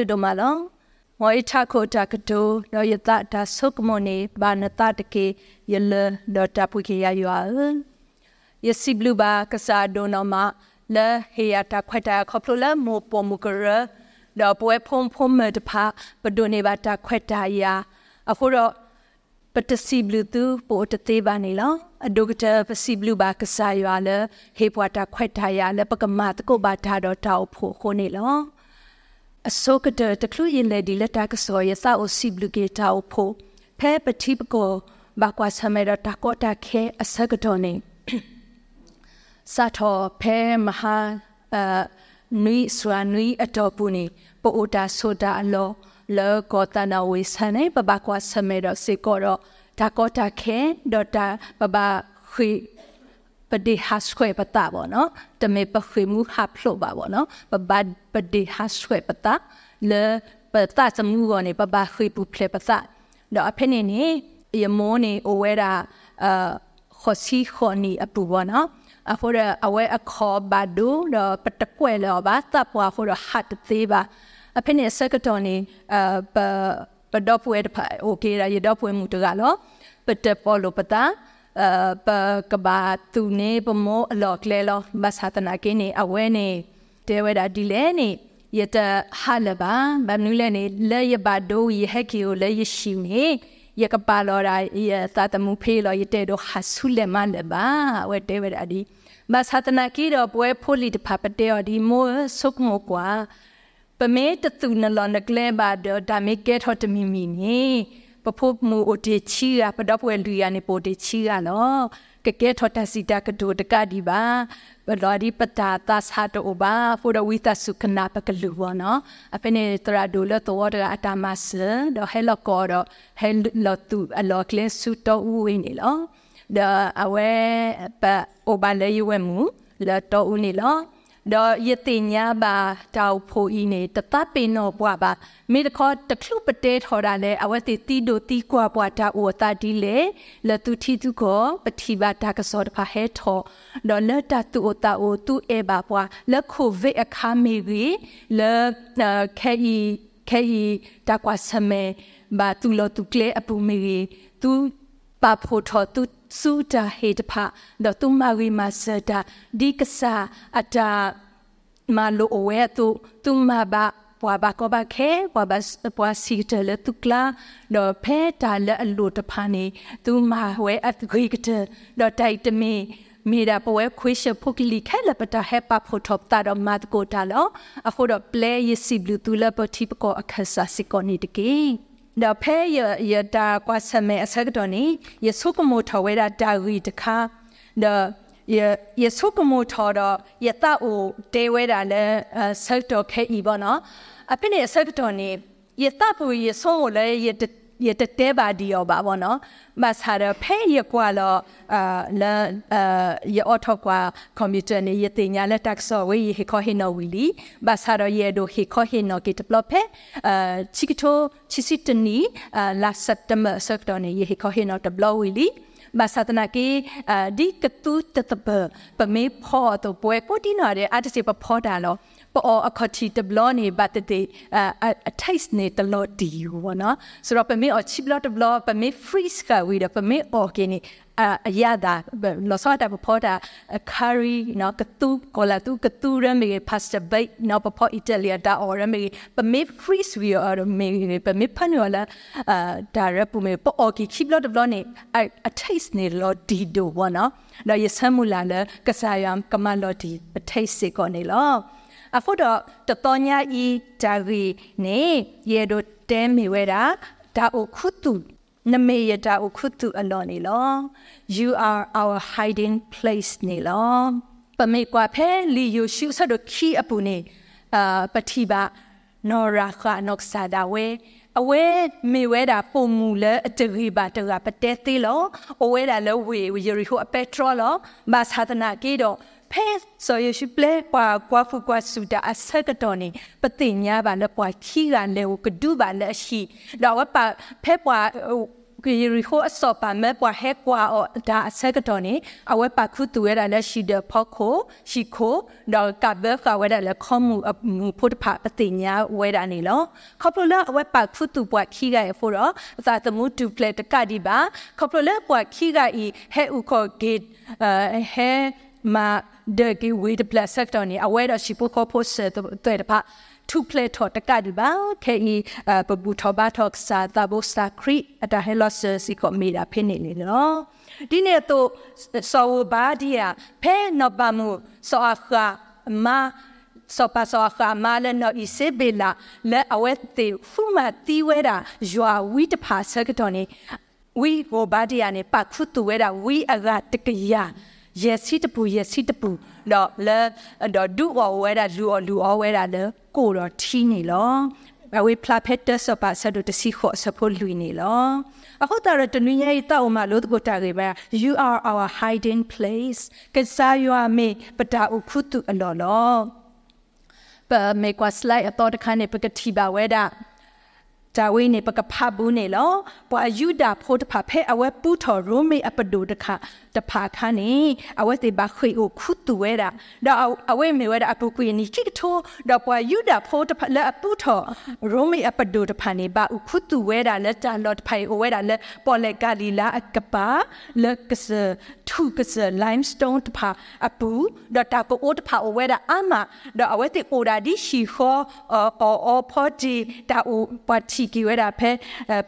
W တို့မလောမောဣထခိုတာကတိုရောယတဒါဆုကမနေဘာနတတကေယလဒေါ်တာပွေခေရယောယစီဘလူဘာကစားဒိုနမလဲဟေယတာခွတ်တာခေါပလိုလာမောပေါ်မူကရတော့ပွဲဖုံဖုံမတဖာပဒိုနေဘာတာခွတ်တာယာအခုတော့ပတစီဘလူတူပိုတသေးပါနေလောအဒုကတပစီဘလူဘာကစားရွာလဲဟေပွားတာခွတ်တာယာလဲပကမာတကုဘာတာတော့တောက်ဖို့ခိုးနေလော အစောကတတကလူရင်လေဒီလက်တာကစောရစာအိုစီဘလူကေတောက်ဖို့ဖဲပတိပကောဘာကွာဆမဲတော့တာကောတာခဲအစကတော်နေစာထောဖဲမဟာအနွိစွာနွိအတော်ပူနေပိုအိုတာဆိုတာအလောလောကောတနာဝေဆန်နေဘဘကွာဆမဲတော့စေကောတော့တာကောတာခဲဒေါ်တာဘဘခွေ ပဒေဟာစခွေပတာဘောနော်တမေပခွေမူဟာဖလို့ပါဘောနော်ဘဘပဒေဟာစခွေပတာလေပတာစမှုကောနေဘဘခွေပူဖလေပတာတော့အဖေနေနေယမောနေအိုဝဲတာအာခေါ်စီခေါ်နီအပူဘောနော်အဖိုရအဝဲအခေါ်ဘဒူတော့ပတကွဲလောပါတပ်ပွားဖိုရဟတ်သေးပါအဖေနေစကတော်နေအပပတော့ပွဲတဖာโอเคရရတော့ပွဲမှုတကလောပတပေါ်လိုပတာအ ပကဘာသူနေပမောအလောကလဲလောမဆာတနာကင်းနေအဝဲနေတဲဝဲတာဒီလဲနေယတဟာလဘာဘနူလဲနေလဲရပါဒိုယဟက်ကီကိုလဲရရှိနေယကပါလောရာယသတမှုဖေးလောယတဲ့တော့ဟာဆုလက်မလဘာဝဲတဲဝဲတာဒီမဆာတနာကီတော့ပွဲဖိုလီတဖပတဲော်ဒီမိုးဆုကမောကွာပမေတသူနလောနကလဲပါတော့ဒါမေကဲထော်တမီမီနေ ပဖို့မူအိုတေချီရပတော့ပွဲလူရနေပိုတေချီရလောကကဲထော်တစီတာကဒိုတကဒီပါဘလော်ဒီပတာသသတိုဘာဖိုရဝီတဆုကနာပကလူဝနော်အဖနေတရာဒိုလတော်ရအတမဆဒဟဲလကောရဟဲလတူအလောကလဲဆုတော်ဦးဝင်းနေလောဒအဝဲပအိုဘာလေယဝဲမူလတော်ဦးနေလော တော့ယတိညာပါတောက်ဖိုဤနေတတပင်တော့ဘွားပါမိတခေါ်တခုပတဲထော်တာလဲအဝတ်တီတီဒိုတီကွာဘွားတာအိုတာဒီလေလတူတီသူကိုပတိပါတာကစောတဖာဟဲထော်တော့လက်တတူအိုတာအိုတူအေပါဘွားလက်ခိုဗစ်အခါမီရီလက်ခဲဤခဲဤတာကွာဆမဲဘာတူလတူကလေအပူမီရီတူပါဖို့ထော်တူ စူတာဟေတဖတော့သူမဝီမဆတာဒီကစားအတာမလိုအဝဲသူသူမဘာပွားဘာကဘာခဲပွားဘာပွားစီတလေတုကလာတော့ဖဲတာလေအလိုတဖာနေသူမဝဲအဂိကတတော့တိုက်တမီမေရာပွဲခွေးရှဖုကလီခဲလပတာဟက်ပါဖို့တော့တာတော့မတ်ကိုတာလောအခုတော့ play ရစီဘလူးတူလပတိပကိုအခဆာစီကိုနီတကေ ဒါဖဲရရတာကွာဆမဲအစကတော့နေရဆုကမိုထဝဲတာတာရီတခါဒါရရဆုကမိုထတော့ရတာအိုတဲဝဲတာလဲဆက်တော့ခဲဤပေါ့နော်အပိနေဆက်တော့နေရတာပူရဆုံးကိုလဲရရတ တဲပါဒီရောပါဘောနော်မဆာရဖဲရကွာလောအာလာအာရအော်ထောကွာကွန်ပျူတာနေရတင်ညာလက်တက်ဆော့ဝေးဟေခေါ်ဟေနော်ဝီလီဘာဆာရရဒိုဟေခေါ်ဟေနော်ကေတပလဖဲအာချီကတိုချီစီတနီအာလာစက်တ မ်ဘာဆက်တော်နေရဟေခေါ်ဟေနော်တဘလဝီလီဘာသာတနာကေဒီကတူတတပပမေဖောတော့ပွဲကိုဒီနာတဲ့အတစီပဖောတာလောပေါ်အခချီတဘလနေဘတ်တဲ့အထိုက်နေတလို့ဒီဝနော်ဆိုတော့ပမေအချီဘလတဘလပမေ freeze ကဝီဒပမေအော်ကင်းအရတာလောစောတာပေါ်တာ curry နော်ကတူကိုလာတူကတူရမေ pasta bake နော်ပေါ်အီတလီတာအော်ရမေပမေ freeze ဝီအော်မေပမေဖန်ယောလာအာဒါရပမေပေါ်ကီခိဘလတဘလနေအထိုက်နေလို့ဒီဒိုဝနော်တော့ရဆမ်းမူလာလကစားယမ်ကမလော်ဒီအထိုက်စေကောနေလောအဖို့တော့တတော်ညာဤဒါရီနေရေဒိုတဲမီဝဲတာဒါအိုခုတု နမေယတာအိုခုတုအလောနေလော you are our hiding place နေလောပမေကွာဖဲလီယိုရှုဆဒခီအပူနေအာပတိပါနော်ရာခါနော့ဆာဒါဝဲအဝဲမေဝဲတာပုံမူလဲအတရီပါတကပတဲသေးလောအဝဲတာလဲဝေရီဟိုအပက်ထရောလောမသသနာကေတော့ ဖဲဆိုရရှိပလဲပွာကွာဖူကွာဆူတာအဆက်ကတော့နေပတိညာပါလဲပွာခီကလဲကိုကဒူပါလဲရှိတော့ဝပါဖဲပွာကရီဟိုအစောပါမဲပွားဟဲကွာအော်ဒါအဆက်ကတော့နေအဝဲပါခုတူရတာလက်ရှိတဲ့ဖောက်ခိုရှိခိုတော့ကဘဲကဝဲတာလက်ခေါမှုအမှုဖို့တဖပတိညာဝဲတာနေလောခေါပလိုလာအဝဲပါခုတူပွားခီကရဖို့တော့အသာတမှုတူပလက်တကဒီပါခေါပလိုလာပွားခီကဤဟဲဥခေါဂေအဲဟဲ ma de ki we de black sector ni aware da shi po ko po se to de pa to play to ta ka di ba ke i pa bu tho ba tho sa ta bo sa kri at a helos si ko me da phin ni ni no ဒီနေ့တော့စောဘာဒီယာဖဲနဘမှုစောအခါမာစောပါစောအခါမာလနော်ဤစေဘလာလဲအဝဲတီဖူမတီဝဲတာယွာဝီတဖာဆက်တော်နေဝီဟိုဘာဒီယာနေပါခုတူဝဲတာဝီအကတကရ ယေစီတပူယေစီတပူတော့လဲတော့ဒူဝဝဲတာလူအလူအဝဲတာလဲကိုတော့ထီးနေလောဘဝေဖလာဖက်တဆပါဆဒတစီခောဆဖို့လူနေလောအခုတရတနည်းရဲ့တောက်မှာလို့ကိုတာကေပါ you are our hiding place ကစားရမေပတာဥခုတုအလောလောပမေကွာစလိုက်အတော်တခါနေပကတိပါဝဲတာဒါဝိနေပကဖဘူးနေလောပွာယူဒာဖို့တဖဖဲအဝဲပူထော်ရိုမေအပဒိုတခ တဖခါနေအဝဲတေဘခွေကိုခုတူဝဲတာဒါအဝဲမေဝဲတာအပူကွေနီချိကထိုဒါပွာယူဒာဖို့တဖလက်အပူထော်ရိုမေအပဒိုတဖနေပါဥခုတူဝဲတာလက်တာလော့ဖိုင်ဝဲတာလက်ပေါ်လက်ကလီလာအကပါလက်ကစထုကစ limestone တဖအပူဒါတာကိုအိုတဖဝဲတာအမဒါအဝဲတေအိုဒါဒီရှီခောအော်အော်ဖော်တီဒါဥပတ်တီကီဝဲတာဖဲ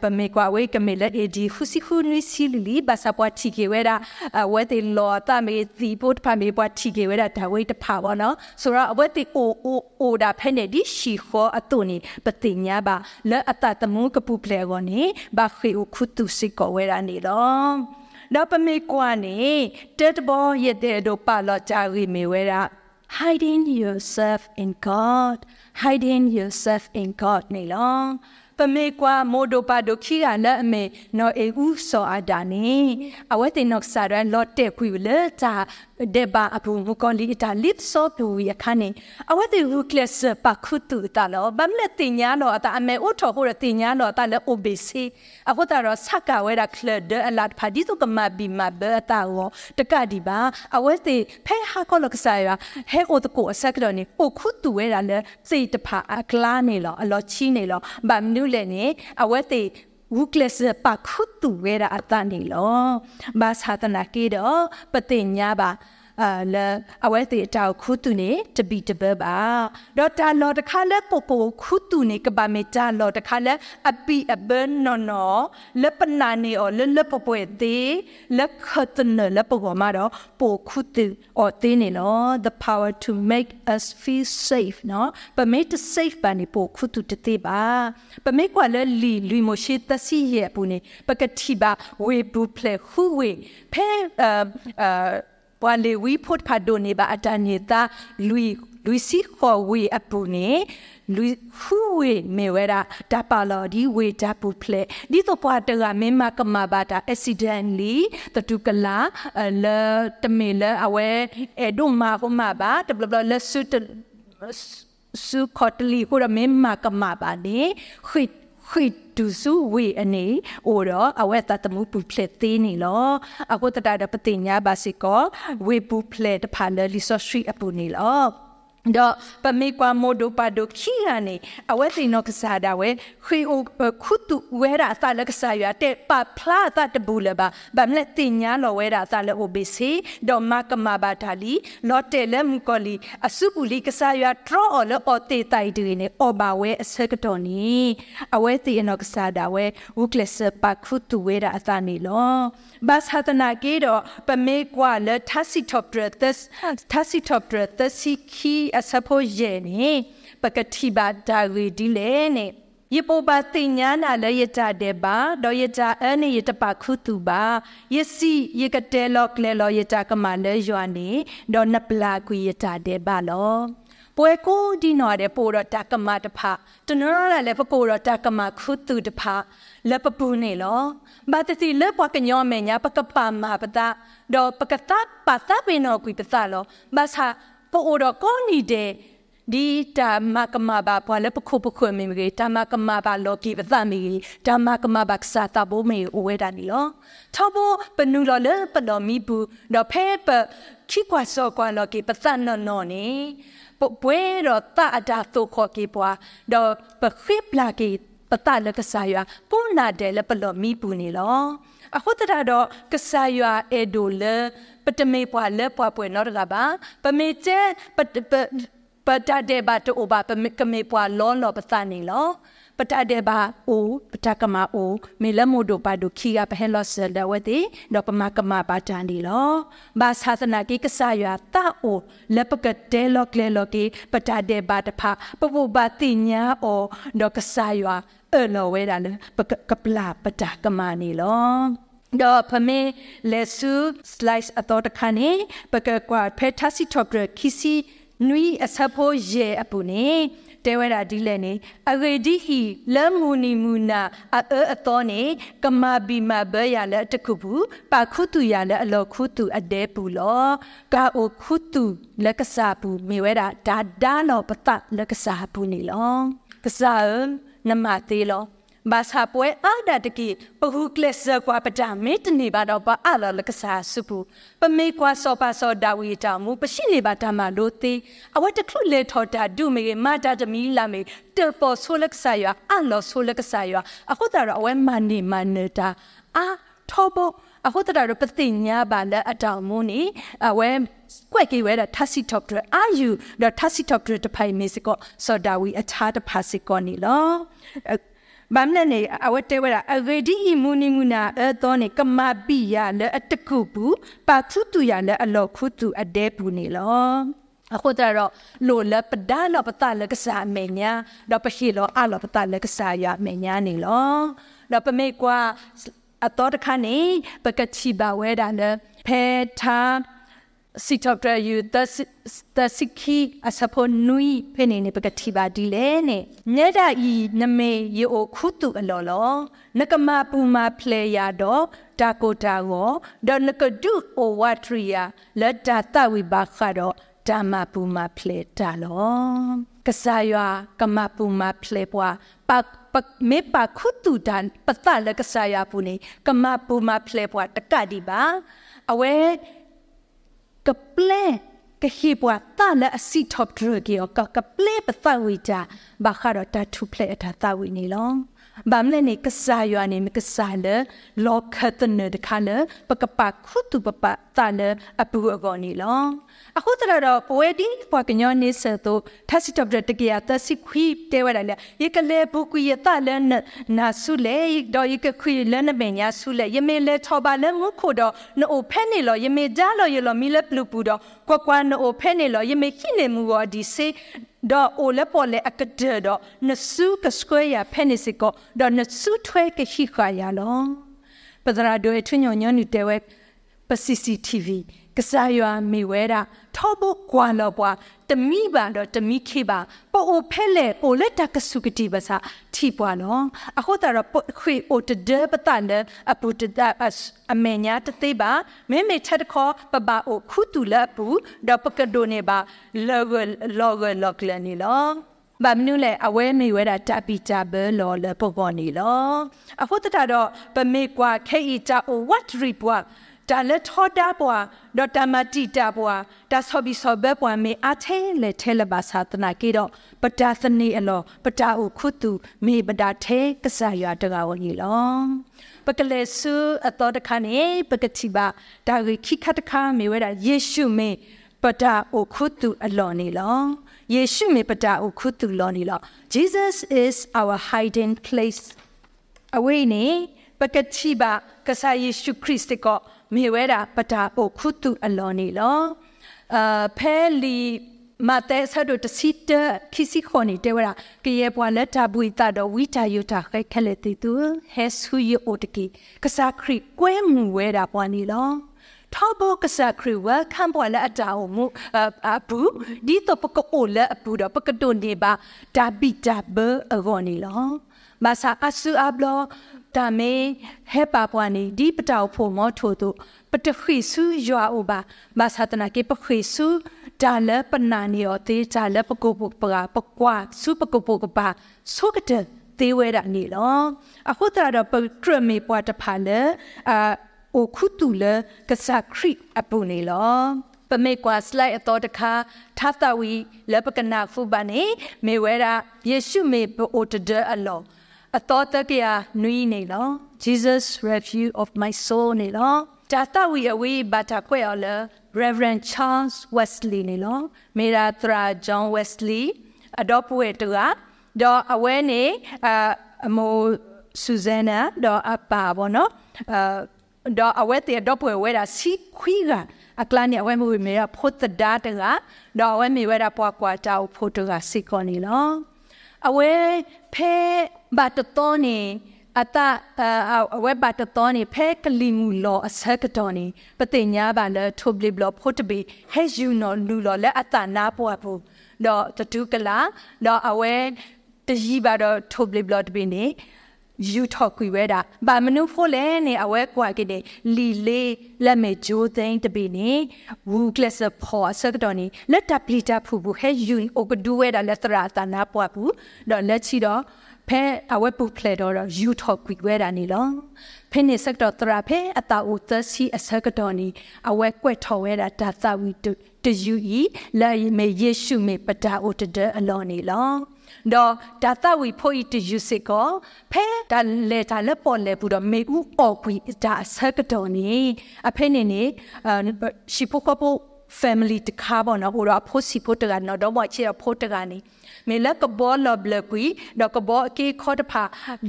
ပမေကွာဝဲကမေလက်အေဒီခုစီခုနွီစီလီဘာစာပွားတီကီဝဲတာဝဲတေလောတာမေဒီပုတ်ဖာမေပွားတီကီဝဲတာဒါဝဲတဖာဘောနော်ဆိုတော့ဝဲတေအိုအိုအိုဒါဖဲနေဒီရှီခောအတုန်ပတိညာပါလဲအတတမုကပူပလေကောနေဘာခေခုတုစီကောဝဲတာနေတော့တော့ပမေကွာနေတက်ဘောရတဲ့တို့ပါလောကြရီမေဝဲတာ hiding yourself in God hiding yourself in God နေလော ပမေကွာမိုဒိုပါဒိုခီရလက်အမေနော်အေဦးစောအဒါနေအဝဲတင်နော့ဆာရန်လော့တဲ့ခွေလေတာဒေဘာအပူမကောလီတာလစ်စောပူရခနဲ့အဝဲတင်ဟူကလစ်ပခုတူတာလောဗမ်လက်တင်ညာလောအတာအမေဥထော်ဟိုရတင်ညာလောတာလေ OBC အခုတာတော့ဆက်ကဝဲတာကလဒအလတ်ဖာဒီတုကမဘီမဘတာဝတကဒီပါအဝဲတင်ဖဲဟာကောလကဆာရဟဲကိုတကိုအဆက်ကတော့နေပိုခုတူဝဲ တာလေစိတ်တဖာအကလာနေလောအလောချီနေလောဗမ်နုလေနေအဝဲတင်ဝုကလစပခုတူဝဲတာအတနေလောဘာသာတနာကေတော့ပတိညာပါ အာလအဝဲတေတောက်ခုတူနေတပီတပပါတော့တာလော်တခါလဲပိုပိုခုတူနေကပါမေတာလော်တခါလဲအပီအဘန်နော်နော်လပနာနေအော်လလပပွေသေးလက်ခတ်နလပကောမတော့ပိုခုတူအော်သေးနေလော the power to make us feel safe နော်ပမေတ safe ပါနေပိုခုတူတသေးပါပမေကွာလဲလီလူမရှိတစီရဲ့ပူနေပကတိပါဝေဘူးဖလေဟူဝေဖဲအာအာ ပွာလေဝီဖို့ဖာဒိုနေပါအတနေတာလူလူစီခေါ်ဝေအပူနေလူဖူဝေမေဝရာတပါလော်ဒီဝေတပူဖလေဒီတော့ပွာတကမင်းမကမဘာတာ accidentally တတုကလာလဲတမေလဲအဝဲအဲဒုမာဟမဘာတဘလလဲဆုတစုခေါတလီကိုရမင်းမကမဘာနေခွိ ခွိတူစုဝေအနေအိုတော့အဝဲတတမှုပူဖလက်သေးနေလောအခုတတတပတိညာဘာစီကောဝေပူဖလက်တဖာလလီဆိုစထရီအပူနေလော တော့ပမေကွာမိုဒိုပါဒိုခီရနေအဝဲစီနောကစားတာဝဲခွေအိုခုတုဝဲတာအသလကစားရတဲ့ပဖလာသတဘူလပါဗမ်လက်တင်ညာလောဝဲတာအသလအိုဘေစီတော့မကမဘာတာလီလော်တဲလမ်ကိုလီအစုပူလီကစားရထရောလောအော်တေတိုင်တွေနေအော်ဘာဝဲအစကတော်နီအဝဲစီနောကစားတာဝဲဝုကလစပခုတုဝဲတာအသနေလောဘတ်ဟာတနာကေတော့ပမေကွာလထစီထော့ပရသက်ထစီထော့ပရသက်စီခီအစဖို့ရဲ့နေပကတိပါဒါရီဒီလေနေယပိုပါတင်ညာနာလေယတတဲ့ပါဒေါ်ယတအနေယတပါခုတူပါယစီယကတဲလောကလေလောယတကမလေယွာနေဒေါ်နပလာကွေယတတဲ့ပါလောပွဲကိုဒီနော်တဲ့ပိုတော့တကမတဖတနော်ရလည်းပကိုတော့တကမခုတူတဖလက်ပပူနေလောဘာတစီလက်ပွားကညောမေညာပကပါမာပတာတော့ပကတာပါတာပင်တော့ကွေပတာလောဘာသာ ပိုတော့ကောနီတဲ့ဒီဓမ္မကမဘာဘွာလပခုပခုမေမေဓမ္မကမဘာလောကီပသမီဓမ္မကမဘာကစာတဘောမေအဝဲတာနီလောထောဘောပနူလောလပလောမီဘူးတော့ဖဲပခိကွာစောကွာလောကီပသနောနောနေပပွဲတော့တအတာသုခောကေပွားတော့ပခိပလာကေပတလကဆာယပုနာတယ်လပလောမီဘူးနေလော အခုတရတော့ကဆာယအေဒိုလပတမေပွားလပွားပွဲနော်တကပါပမေကျပပပတတဲ့ဘတ်အိုဘာပမေကမေပွာလောလောပသနေလောပတတဲ့ဘာအိုပတကမအိုမေလမိုဒိုပါဒိုခီယာပဟဲလောဆဒဝတိဒေါပမကမပါတန်ဒီလောဘာသာသနာကိကဆာယတာအိုလပကတဲလောကလေလောကိပတတဲ့ဘာတဖပပဘာတိညာအိုဒေါကဆာယအလောဝဲတာလေပကပလာပတကမနီလော တော့ဖမေလက်ဆူ slice အတော်တခါနေပကကွာဖက်တာစီတော့ခီစီနွီအစဖို့ရေအပူနေတဲဝဲတာဒီလဲနေအဂေဒီဟီလမူနီမူနာအအအတော်နေကမာဘီမဘရလဲတခုဘူးပါခုတူရလဲအလောခုတူအတဲပူလောကာအိုခုတူလက်ကစားပူမေဝဲတာဒါဒါလောပတလက်ကစားပူနေလောကစားနမသေးလော ဘာသာပွဲအာဒတကိပဟုကလစကွာပဒမေတနေပါတော့ပါအလလကဆာစုပူပမေကွာစောပါစောဒါဝီတာမူပရှိနေပါတမလို့သေးအဝတ်တခုလေထော်တာဒုမေမာတာတမီလာမေတေပေါ်ဆိုလက်ဆာယအလောဆိုလက်ဆာယအခုတရအဝဲမနီမနေတာအာထောဘအခုတရပတိညာပါလက်အတောင်မူနီအဝဲကွက်ကေဝဲတာထစီတော့ဒအာယူတော့ထစီတော့ဒတဖိုင်မေစကောစောဒါဝီအခြားတဖာစီကောနီလော ဘာမလဲနေအဝတ်တဲဝဲတာအဂေဒီမူနီမူနာအတော်နေကမပိယလဲအတကုဘူးပါခုတူရလဲအလောခုတူအတဲဘူးနေလောအခုတတော့လိုလပဒါလပတလကစားမေညာတော့ပရှိလောအလပတလကစားရမေညာနေလောတော့ပမေကွာအတော်တခါနေပကချီပါဝဲတာလဲဖဲထား စီတော့တဲ့ယူသသစီခီအစဖို့နွီဖနေနေပကတိပါဒီလေနေညဒဤနမေယေအိုခုတုအလောလောနကမပူမာဖလေယာတော့တာကိုတာကိုဒေါ်နကဒုအိုဝတ်ထရီယာလက်တာတဝိပါခါတော့ဓမ္မပူမာဖလေတာလောကဆာယကမပူမာဖလေပွားပပမေပါခုတုတန်ပတလကဆာယပူနေကမပူမာဖလေပွားတကတိပါအဝဲ ကပလေကဟိပွားတာလအစီထော့ဒရဂီကကပလေပသဝိတာဘာခရတာထုပလေအတာသဝိနေလော ဘာမလဲနေကစားရွာနေမကစားလေလောခတ်တဲ့တခါလေပကပခုတုပပတာလေအပူအကောနေလောအခုတရတော့ပွဲဒီပွားကညောနေစတော့ထက်စီတော့တကရတစီခွီတဲဝရလေယကလေဘူကွေတာလေနာဆုလေတော့ယကခွေလေနမညာဆုလေယမေလေထောပါလေငုခိုတော့နိုဖဲနေလောယမေကြလောယလောမီလေပလူပူတော့ကွကွာနိုဖဲနေလောယမေခိနေမူဝဒီစေတော့အိုလက်ပေါ်လေအကဒတော့နစုကစကွဲရဖဲနေစကောတော့နစုထွဲကရှိခါရလောပဒရာဒိုထွညညနူတဲဝဲပ CCTV ကစားရွာမိဝဲတာထောဖို့ကွာလောပွားတမိပါတော့တမိခေပါပိုအိုဖဲလေပိုလက်တကစုကတိပါစာထိပွားနော်အခုတရပခွေအိုတဒပတန်ဒအပူတဒအမေညာတသေးပါမဲမေချက်ခေါ်ပပအိုခုတူလပူတော့ပကဒိုနေပါလောဂလောဂလောကလနီလောဘာမနုလေအဝဲမေဝဲတာတပီကြဘလောလပေါ်ပေါ်နီလောအခုတတတော့ပမေကွာခဲဤကြအို what report ဒါလက်ထောတာပွားဒေါ်တာမတီတာပွားဒါဆောဘီဆောဘပွားမေအထဲလေထဲလဘာသာတနာကေတော့ပတာသနေအလောပတာဥခုတုမေပတာထဲကဆာရတကဝကြီးလောပကလေဆုအတော်တခါနေပကတိပါဒါဝိခိခတ်တခါမေဝဲတာယေရှုမေပတာဥခုတုအလောနေလောယေရှုမေပတာဥခုတုလောနေလော Jesus is our hiding place အဝေးနေပကတိပါကဆာယေရှုခရစ်တကော မေဝဲတာပတာပိုခုတုအလောနေလောအာဖဲလီမတဲဆဒုတစီတခီစီခွန်နေတဲဝရကရေပွာလက်တာဘူတာတော့ဝီတာယုတာခဲခလက်တီတူဟဲဆူယအိုတကီကစားခရီကွဲမှုဝဲတာပွားနေလောထောဘောကစားခရီဝဲခံပွာလက်အတာအမှုအပူဒီတော့ပကအိုလက်အပူတော့ပကတုန်နေပါဒါဘီတာဘအဂောနေလောမဆာအဆူအဘလော ဒါမေဟဲပါပွားနေဒီပတောက်ဖို့မောထို့တို့ပတခိစုရွာဥပါမသတနာကေပခိစုဒါလပနာနီယောတေဒါလပကုပုပကပကွာစုပကုပုကပါဆုကတဲ့သေးဝဲတာနေလောအခုတရတော့ပကရမေပွားတဖာလေအာအိုခုတူလေကစားခရိအပူနေလောပမေကွာစလိုက်အတော်တခါထာသဝီလပကနာဖူပါနေမေဝဲတာယေရှုမေပိုတဒအလော အတော်တကရနွီးနေလော Jesus refuge of my soul နေလောတာတဝီအဝေးဘတာခွဲော်လ Reverend Charles Wesley နေလောမေရာသရာ John Wesley အတော့ပွေတူကတော့အဝဲနေအမိုဆူဇန်နာတော့အပါဘောနော်အတော့အဝဲတဲ့တော့ပွေဝဲတာစီခွီကအကလနေအဝဲမူမေရဖို့တဒါတကတော့အဝဲမေဝဲတာပွားကွာတောက်ဖို့တကစီကောနေလော အဝဲဖဲဘတ်တော်နေအတအဝဲဘတ်တော်နေဖဲကလီမူလောအစကတော်နေပတိညာပါလဲထုဘလီဘလဖို့တဘီဟဲယူနော်လူလောလဲအတနာပွားဖို့တော့တတူကလာတော့အဝဲတကြီးပါတော့ထုဘလီဘလတဘီနေ ယူထောက်ကွေဝဲတာဘာမနုဖို့လဲနေအဝဲကွာကိတဲ့လီလေးလက်မဲ့ဂျိုးသိန်းတပိနေဝူကလစ်ဖော်ဆက်တော်နေလက်တပလီတာဖူဘူးဟဲယူအိုကဒူဝဲတာလက်သရာတာနာပွားဘူးတော့လက်ချီတော့ဖဲအဝဲပုဖလေတော့ယူထောက်ကွေဝဲတာနေလောဖဲနေဆက်တော်တရာဖဲအတာအိုသစီအဆက်တော်နေအဝဲကွက်ထော်ဝဲတာဒါသဝီတယူဤလာမေယေရှုမေပတာအိုတဒအလောနေလော တော့ဒါသဝီဖို့ဤတယူစစ်ကောဖဲဒါလေဒါလက်ပေါ်လေဘူးတော့မေဦးအော်ခွီဒါဆက်တော်နေအဖေနေနေရှိဖို့ကဖို့ family တခါပေါ့နော်ဟိုတော့ဖို့စီဖို့တကနော်တော့မချေဖို့တကနေမေလကဘောလဘလကွီတော့ကဘောအကေခေါ်တဖာ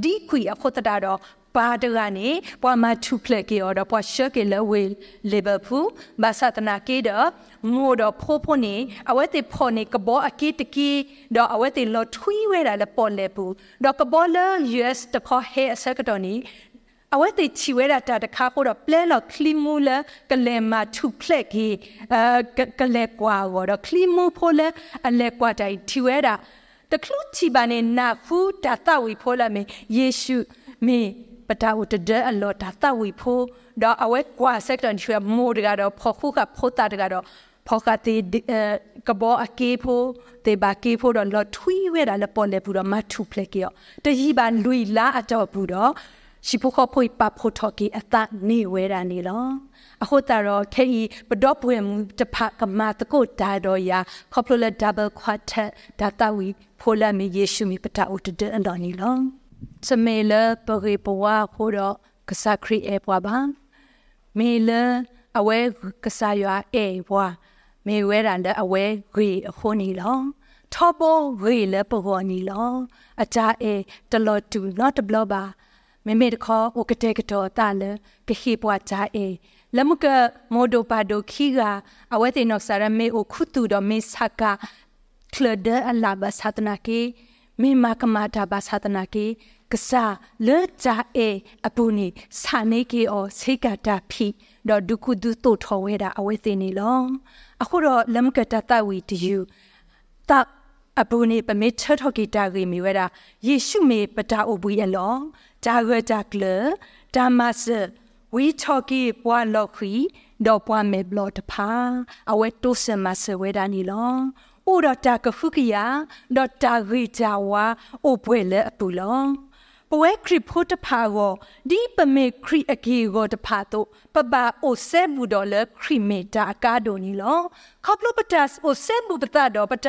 ဒီကွီအဖို့တတာတော့ ပါတကနေပွာမထူဖလက်ကေတော့ပွာရှက်ကေလဝေလီဗာပူးဘာသတနာကေတော့ငိုတော့ဖိုးဖိုးနေအဝဲတေဖော်နေကဘောအကေတကီတော့အဝဲတေလော်ထွီးဝဲတာလည်းပေါ်လေပူတော့ကဘောလ US တခေါ်ဟဲအစကတော့နီအဝဲတေချီဝဲတာတတခါကိုတော့ပလဲလော်ကလီမူလကလဲမာထူဖလက်ကေအဲကလဲကွာတော့ကလီမူဖိုးလဲအလဲကွာတိုင်ထီဝဲတာတကလူချီပါနေနာဖူတာတဝီဖိုးလာမေယေရှုမေ ပတာဝတဒအလောတာတဝီဖိုးတော့အဝဲကွာဆက်တန်ချွေမိုးတကတော့ဖော်ခုကဖိုးတာတကတော့ဖော်ကတိကဘောအကေဖိုးတေဘာကေဖိုးတော့လော်ထွီးဝဲတာလည်းပေါ်လေဘူးတော့မထူဖလက်ကြောတကြီးပါလူလာအတော့ဘူးတော့ရှိဖို့ခဖို့ပဖို့ထော်ကီအသနေဝဲတာနေလောအခုတရောခေဤပဒေါပွေမူတဖကမတကိုဒါတော့ယာခေါပလိုလက်ဒဘယ်ခွတ်တက်ဒါတာဝီဖိုလာမီယေရှုမီပတာဥတတဲ့အန်တော်နီလော စမေလပရိပဝါခိုတော့ကစားခရီအေပွားပါမေလအဝဲကစားရွာအေပွားမေဝဲရန်တဲ့အဝဲဂရီအခုနီလောထောပေါ်ဂရီလပဟောနီလောအကြအေတလောတူ not blow ပါမေမေတခေါ်ဟိုကတဲ့ကတော့တာလကခိပွားကြအေလမကမိုဒိုပါဒိုခီကအဝဲတင်နော့ဆာရမေအိုခုတူတော့မေဆာကာကလဒအလာဘသတနာကေမေမကမာတာဘသတနာကေ ကစားလေကြအေအပူနီစာနေကေအောစေကတာဖီတော့ဒုခုဒုတိုထောဝဲတာအဝဲသိနေလောအခုတော့လမ်ကတတဝီတယူတအပူနေပမေချထော်ကီတာဂီမီဝဲတာယေရှုမေပတာအိုဘူးရလောဒါရတာကလဒါမတ်ဝီထော်ကီပွာလော်ခီတော့ပွာမေဘလော့တဖာအဝဲတိုးစမဆဝဲတာနီလောအိုတော့တာကဖုကီယာတော့တာဂီဂျာဝါအိုပွဲလေအပူလောပ ဝဲခရစ်ဖို့တဖာကိုဒီပမေခရစ်အကေကိုတဖာတော့ပပအိုဆဲဘူးတော်လေခရစ်မေတာအကားဒိုနီလောခေါပလပတတ်အိုဆဲဘူးပတတော်ပတ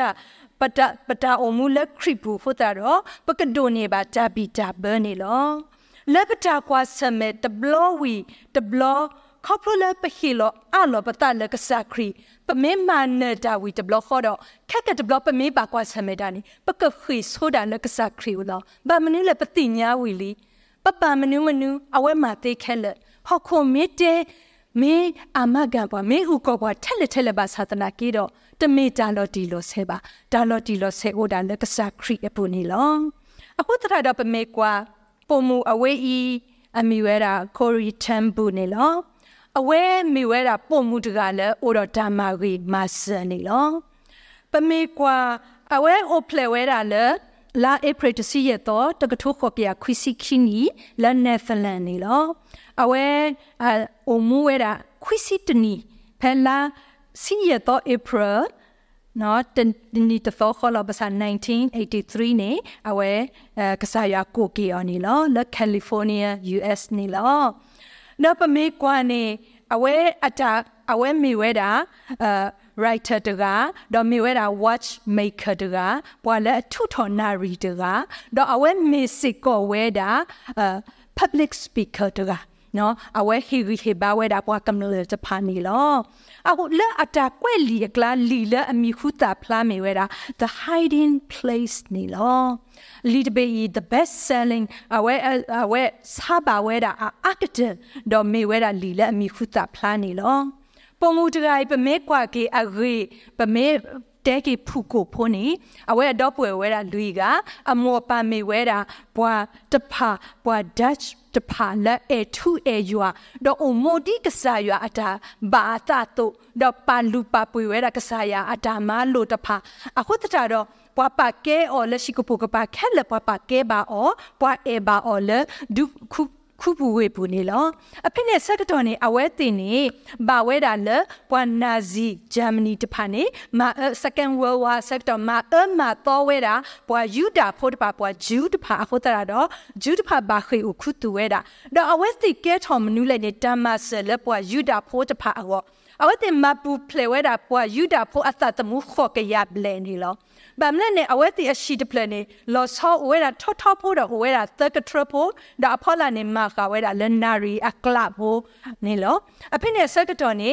ပတပတအုံမူလက်ခရစ်ဘူးဖို့တာတော့ပကဒိုနေပါတာဘီတာဘနေလောလက်ပတာကွာဆမဲတဘလဝီတဘလ ခေါပလပဟီလောအလောပတလကစခရီပမေမနတာဝီတဘလခေါ်တော့ခက်ကတဘလပမေပါကွာဆမဲတာနီပကခီဆိုတာလကစခရီလောဘာမနူးလပတိညာဝီလီပပမနူးမနူးအဝဲမာသေးခဲလက်ဟောခုမေတဲမေအမကန်ပွားမေဥကောပွားထက်လက်ထက်လက်ပါသာသနာကြီးတော့တမေတာလော်တီလောဆဲပါဒါလော်တီလောဆဲဟိုဒါလက်ကစခရီအပူနီလောအခုတရတော့ပမေကွာပုံမူအဝေးဤအမီဝဲတာကိုရီတမ်ဘူးနေလော အဝဲမီဝဲတာပုံမူတကလည်းအိုတော့ဓမ္မရီမဆန်နေလောပမေကွာအဝဲအိုဖလေဝဲတာလည်းလာဧပြီတစီရတော့တကထုခေါ်ပြခွီစီခီနီလာနယ်သာလန်နေလောအဝဲအိုမူဝဲတာခွီစီတနီဖဲလာစီရတော့ဧပြီနော်တနီတသောခေါ်လပစာ1983နေအဝဲကစားရကိုကီအော်နီလောလကယ်လီဖိုးနီးယား US နီလော နော်ပမေကွာနေအဝဲအတာအဝဲမီဝဲတာအာ writer တကဒေါ်မီဝဲတာ watch maker တကပွာလဲအထုထော်နာရီတကဒေါ်အဝဲမီစစ်ကိုဝဲတာအာ public speaker တက နော်အဝဲဟီရီဟေဘာဝဲတာပွာကမ္လတဖာနီလောအခုလက်အတာကွဲ့လီကလာလီလအမီခုတာဖလာမီဝဲတာ the hiding place နီလော lead be the best selling အဝဲအဝဲစာပါဝဲတာအကတဲ့ဒေါ်မီဝဲတာလီလအမီခုတာဖလာနီလောပုံမူတရိုင်ပမဲကွာကေအဂေပမဲ တဲကေဖူကိုဖိုးနေအဝဲတော့ပွဲဝဲတာလူကအမောပါမေဝဲတာဘွာတဖာဘွာဒတ်တဖာလက်အထူအယွာတော့အမိုဒီကဆာယွာအတာဘာတာတုတော့ပါလူပါပွေဝဲတာကဆာယာအတာမလို့တဖာအခုတတာတော့ပွာပါကဲအော်လက်ရှိကပုကပါခက်လက်ပွာပါကဲပါအော်ပွာအေပါအော်လက်ဒုခု ခုပူဝေပူနေလောအဖေနဲ့ဆက်တော်နေအဝဲတင်နေဘာဝဲတာလဲပွာနာဇီဂျာမနီတဖာနေမာ second world war ဆက်တော်မာအမတော်ဝဲတာပွာယူဒာဖို့တပါပွာဂျူးတဖာအခုတရာတော့ဂျူးတဖာဘာခေခုတူဝဲတာတော့အဝဲတိကဲထော်မနူးလိုက်နေတမဆလဲပွာယူဒာဖို့တဖာအော အဝဲတင်မပူဖလေဝဲတာပွာယူဒာဖို့အသတမှုခေါ်ကရဘလဲနေလောဘာမလဲနေအဝဲတီအရှိတပလနေလောဆောဝဲတာထောထောဖို့တော့ဝဲတာသက်ကထရဖို့ဒါအဖော်လာနေမှာကဝဲတာလနာရီအကလပ်ဖို့နေလောအဖေနဲ့ဆက်တော်နေ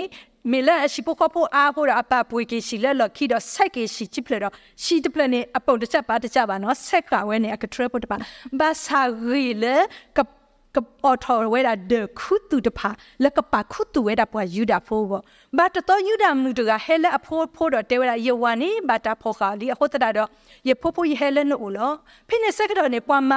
မေလအရှိပုခဖို့အားဖို့အပပွေကရှိလက်လခိတော့ဆက်ကရှိချိပလတော့ရှိတပလနေအပုံတစ်ချက်ပါတစ်ချက်ပါနော်ဆက်ကဝဲနေအကထရဖို့တပါဘာစာရီလေက ကပေါ်ထော်ဝဲတာဒခုတူတဖာလကပါခုတူဝဲတာပွာယူတာဖိုးဘောဘာတတော်ယူတာမလူတကဟဲလအဖိုးဖိုးတော့တဲဝဲတာယဝနီဘာတာဖိုခါလီအဟုတ်တာတော့ယဖိုးဖိုးယဟဲလနိုလောဖိနေစကတော့နေပွားမ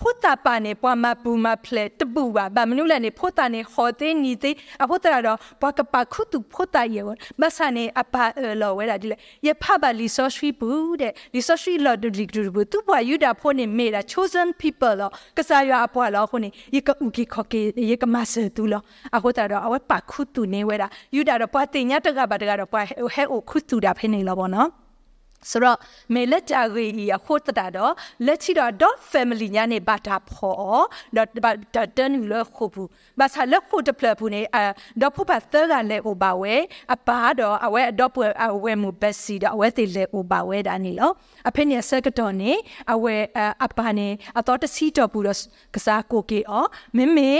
ဖို့တာပါနေပွားမပူမဖလက်တပူပါဗမနုလည်းနေဖို့တာနေဟောသေးနီသေးအဖို့တာတော့ဘကပခုတုဖို့တာယေမဆာနေအပါလောဝဲတာဒီလေယဖပါလီဆိုရှိဘူးတဲ့လီဆိုရှိလော်ဒဒီဂရဘူးသူပွားယူတာဖို့နေမေတာ chosen people လောကစားရအပွားလောခုနေယကဥကိခကေယကမဆတူလောအဖို့တာတော့အဝပခုတုနေဝဲတာယူတာတော့ပွားတင်ညတကပါတကတော့ပွားဟဲအိုခုတုတာဖိနေလောပေါ့နော် ဆိုတော့မေလက်ကြရီအခုတတာတော့လက်ချီတော့ dot family ညာနေဘာတာဖော်တော့တတန်လခုဘူးဘာသာလက်ခုတပလဘူးနေအတော့ဖပါသကလည်း over ဝဲအပါတော့အဝဲအတော့ပွဲအဝဲမူဘက်စီတော့အဝဲတေလည်း over ဝဲတာနေလို့အဖေနေဆက်ကတော့နေအဝဲအပါနေအတော့တစီတော့ဘူးတော့ကစားကိုကေအောမမေ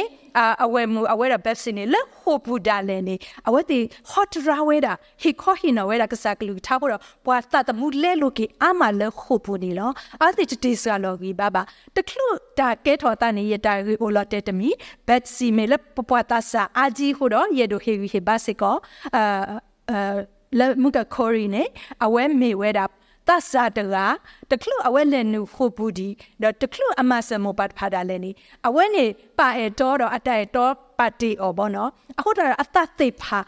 အဝဲမူအဝဲရဘက်စနေလဟိုပူဒါလဲနေအဝဲတီဟော့တရာဝဲတာဟီခေါဟီနဝဲတာကစားကလူထားဖို့တော့ပွာတတမှုလဲလို့ကေအမလဲဟိုပူနေလောအတိတတိစကလောကီဘာဘာတကလူတာကဲထော်တာနေရတာရီအိုလော်တက်တမီဘက်စီမေလပပွာတာစာအာဂျီဟိုတော့ရေဒိုဟေဟေဘာစကောအာအာလဲမှုကခေါရီနေအဝဲမေဝဲတာ တဆာတကတကလူအဝဲလည်းနုခုပူဒီတော့တကလူအမဆမောပတ်ဖာဒါလည်းနေအဝဲနေပါအဲတော်တော့အတိုင်တော်ပါတီအော်ဘောနော်အခုတော့အသတ်သိဖာ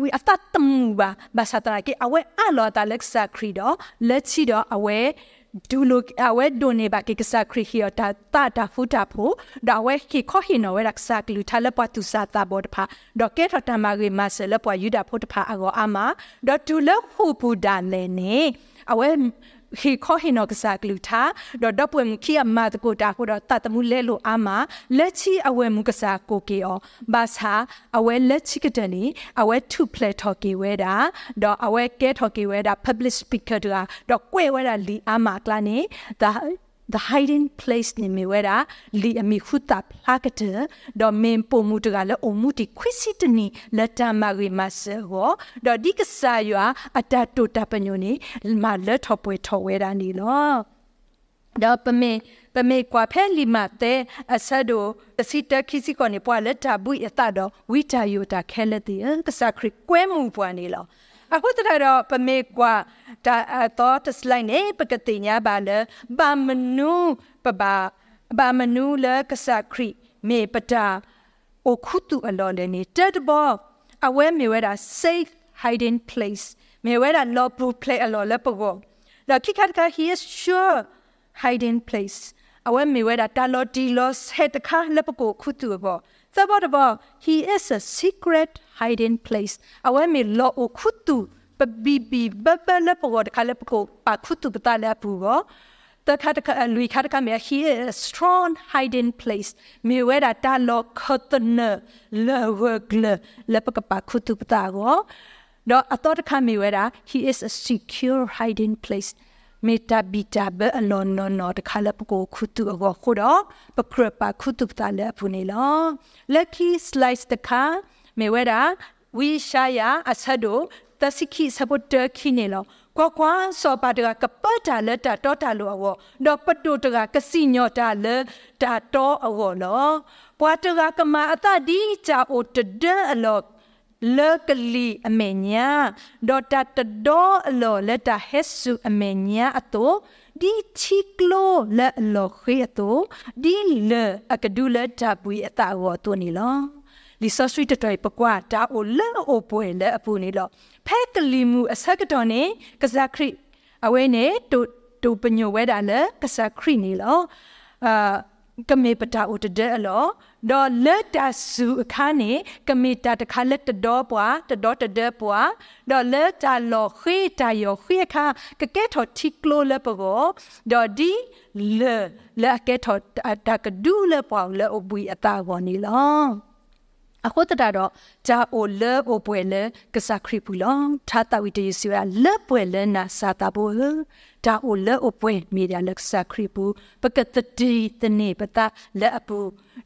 ဝီအသတ်တမှုပါဘာသာတရာကေအဝဲအလောတာလက်ဆာခရီတော့လက်ချီတော့အဝဲ ဒူလိုအဝဲဒိုနေဘာကေကစားခရီဟီယတာတာတာဖူတာဖိုဒါဝဲခိခေါဟီနိုဝဲရက်ဆာကလူထလပွားသူစာတာဘောတဖာဒေါကေထတမဂေမဆလပွားယူဒါဖိုတဖာအကောအမဒေါတူလဟူပူဒါလဲနေအဝဲ ဟီခေါဟီနောကစားကလူတာတော့တော့ပွေမခီအမတကိုတာကိုတော့တတ်တမှုလဲလို့အာမလက်ချီအဝဲမူကစားကိုကေအောဘာသာအဝဲလက်ချီကတနီအဝဲထုဖလက်ထော်ကေဝဲတာတော့အဝဲကဲထော်ကေဝဲတာ public speaker တာတော့ကွဲဝဲတာလီအာမကလာနေ the the hiding place နေမြဝဲတာလီအမီခုတာဖလာကတဲ့ဒေါ်မင်ပုံမှုတကလည်းအမှုတီခွစီတနီလက်တမရီမဆေဟောဒေါ်ဒီကဆာယွာအတတိုတပညိုနေမလက်ထော်ပွဲထော်ဝဲတာနီလောဒေါ်ပမေပမေကွာဖဲလီမတဲ့အဆဒိုတစီတခိစီကောနေပွာလက်တာဘူးရတတော့ဝီတာယိုတာခဲလက်တီကဆာခရကွဲမှုပွာနေလော အခုတရတော့ပမေကွာတာတော့တစလိုက်နေပကတိညာပါလေဘာမနူပပါဘာမနူလကဆာခရီမေပတာအိုခုတူအလော်လည်းနေတက်ဘောအဝဲမေဝဲတာ safe hiding place မေဝဲတာ law proof play အလော်လည်းပကောဒါခိခတ်က he is sure hiding place အဝဲမေဝဲတာတာလော်ဒီလော်ဟက်တခါလည်းပကောခုတူဘော သဘောတဘော he is a secret hiding place အဝဲမေလော်အိုခုတူပဘီဘီဘဘလပေါ်တခါလပကိုပါခုတုပတလာပူကိုတခါတခါလူခါတခါမြ he is a strong hiding place မြေဝဲတာတလောခတ်နလဝဂလလပကပါခုတုပတာကိုတော့အတော်တခါမြေဝဲတာ he is a secure hiding place မေတ္တာဘီတာဘအလွန်နော်နော်တခါလပကိုခုတုအကောခုတော့ပကရပါခုတုပတာလဲဖူနေလော lucky slice တခါမြေဝဲတာဝီရှာယာအဆဒိုတစိခိစပုတ်တခိနေလောကွာကွာစောပါတကကပတ်တာလက်တာတောတာလောအောတော့ပတုတကကစီညောတာလက်တာတောအောလောပွားတကကမအတဒီချာအိုတဒအလော လကလီအမေညာဒေါ်တာတဒေါ်အလောလက်တာဟက်ဆုအမေညာအတောဒီချီကလိုလက်အလောခေအတောဒီလအကဒူလက်တာပွေအတာဝတောနီလောလီဆာစထရီတတိုင်ပကွာတာအိုလဲအိုပွဲလဲအပူနေလောဖက်ကလီမူအစကတော်နေကစားခရစ်အဝဲနေတူတူပညိုဝဲတာလဲကစားခရစ်နေလောအာကမေပတာဥတတဲ့အလော ဒေါ်လက်တဆူအခါနေကမေတာတခါလက်တတော်ပွားတတော်တတဲ့ပွားဒေါ်လက်တလောခေတယောခေခါကကဲထော်တီကလိုလက်ပကိုဒေါ်ဒီလေလက်ကဲထော်တကဒူလက်ပွားလက်အပွေအတာပေါ်နေလောအခုတတာတော့ဂျာအိုလေအိုပွဲလေကစားခရီပူလောထာတာဝီတယေစီရလက်ပွဲလေနာစာတာဘော ဒါအိုလေအိုပွဲမီဒီယာလက်စားခရီပူပကတတီတနေပတာလက်အပူ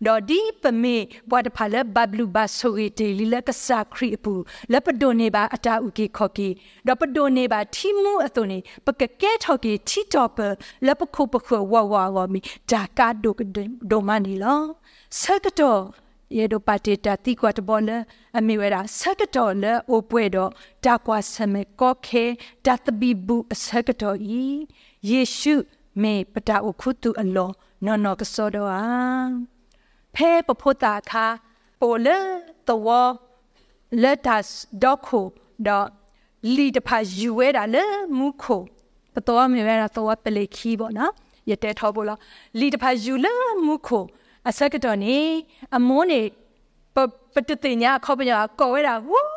ဒေါ်ဒီပမေဘွားတဖာလက်ဘဘလူဘဆိုရီတေလီလက်ကစားခရီပူလက်ပဒိုနေပါအတာဥကေခေါကီဒေါ်ပဒိုနေပါတီမူအသွနေပကကဲထော်ကီတီတော့ပလက်ပခုပခုဝဝဝမီဒါကာဒိုဒိုမနီလောဆကတော့ ယေဒိုပါတီတာတိကွာတဘောလအမေဝရာဆကတော်လအိုပွဲတော့တာကွာဆမေကောခေတတ်ဘီဘူးအဆကတော်ဤယေရှုမေပတာအိုခုတုအလောနော်နော်ကစောတော့အာဖဲပဖို့တာခါပိုလေတော့လက်တာဒေါခုတော့လီတဖာယူဝဲတာလေမူခိုပတော်မေဝရာတော့ပလေခီပေါ့နော်ရတဲ့ထောဖို့လားလီတဖာယူလေမူခို အစကတော့နေအမွန်းနေပပတတိညာခေါပညာကော်ဝဲတာဝူး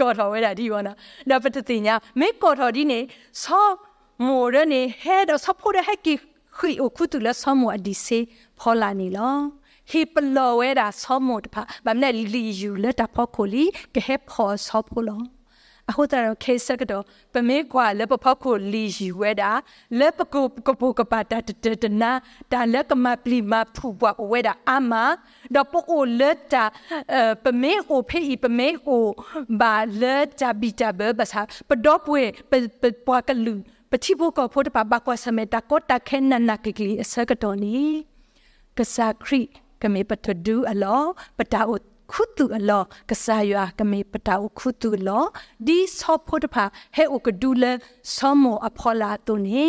ကော်တော်ဝဲတာဒီဘောနော်ဒါပတတိညာမေကော်တော်ဒီနေဆောမိုရနေဟဲတော့ဆဖို့တဲ့ဟက်ကီခွေအခုတူလက်ဆောမောအဒီစေဖောလာနေလောဟီပလောဝဲတာဆောမောတဖာဗမနဲ့လီယူလက်တာဖောခိုလီကဟဲဖောဆောဖိုလော အခုတရခေစကတော့ပမေကွာလက်ပဖောက်ကိုလီယူဝဲတာလက်ပကိုကပုကပါတာတတနာတာလက်ကမပလီမဖူပွားဝဲတာအမတော့ပုကိုလက်တာပမေကိုဖေးပမေကိုဘာလက်တာဘီတာဘဘစာပတော့ပွေပပွားကလူပတိဘကိုဖို့တပါဘကွာစမေတာကိုတာခဲနနာကကလီအစကတော့နီကစားခရီကမေပတဒူအလောပတာအို ခုတုအလောကဆာယွာကမေပတာဥခုတုလောဒီဆောဖို့တဖာဟဲဥကဒူလဆောမောအဖောလာတုန်ဟေ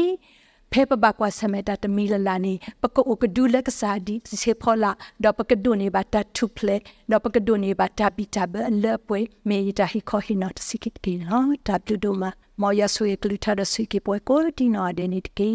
ဖေပဘကွာဆမေတာတမီလလာနေပကုဥကဒူလကစားဒီစေဖောလာတော့ပကဒုနေဘာတထုဖလေတော့ပကဒုနေဘာတပီတဘလဲပွဲမေယတာဟီခေါဟီနော့စိကိကေနော်တပ်ဒူဒိုမာမော်ယာဆွေကလူတာရစိကိပွဲကိုဒီနော်ဒဲနေတကေ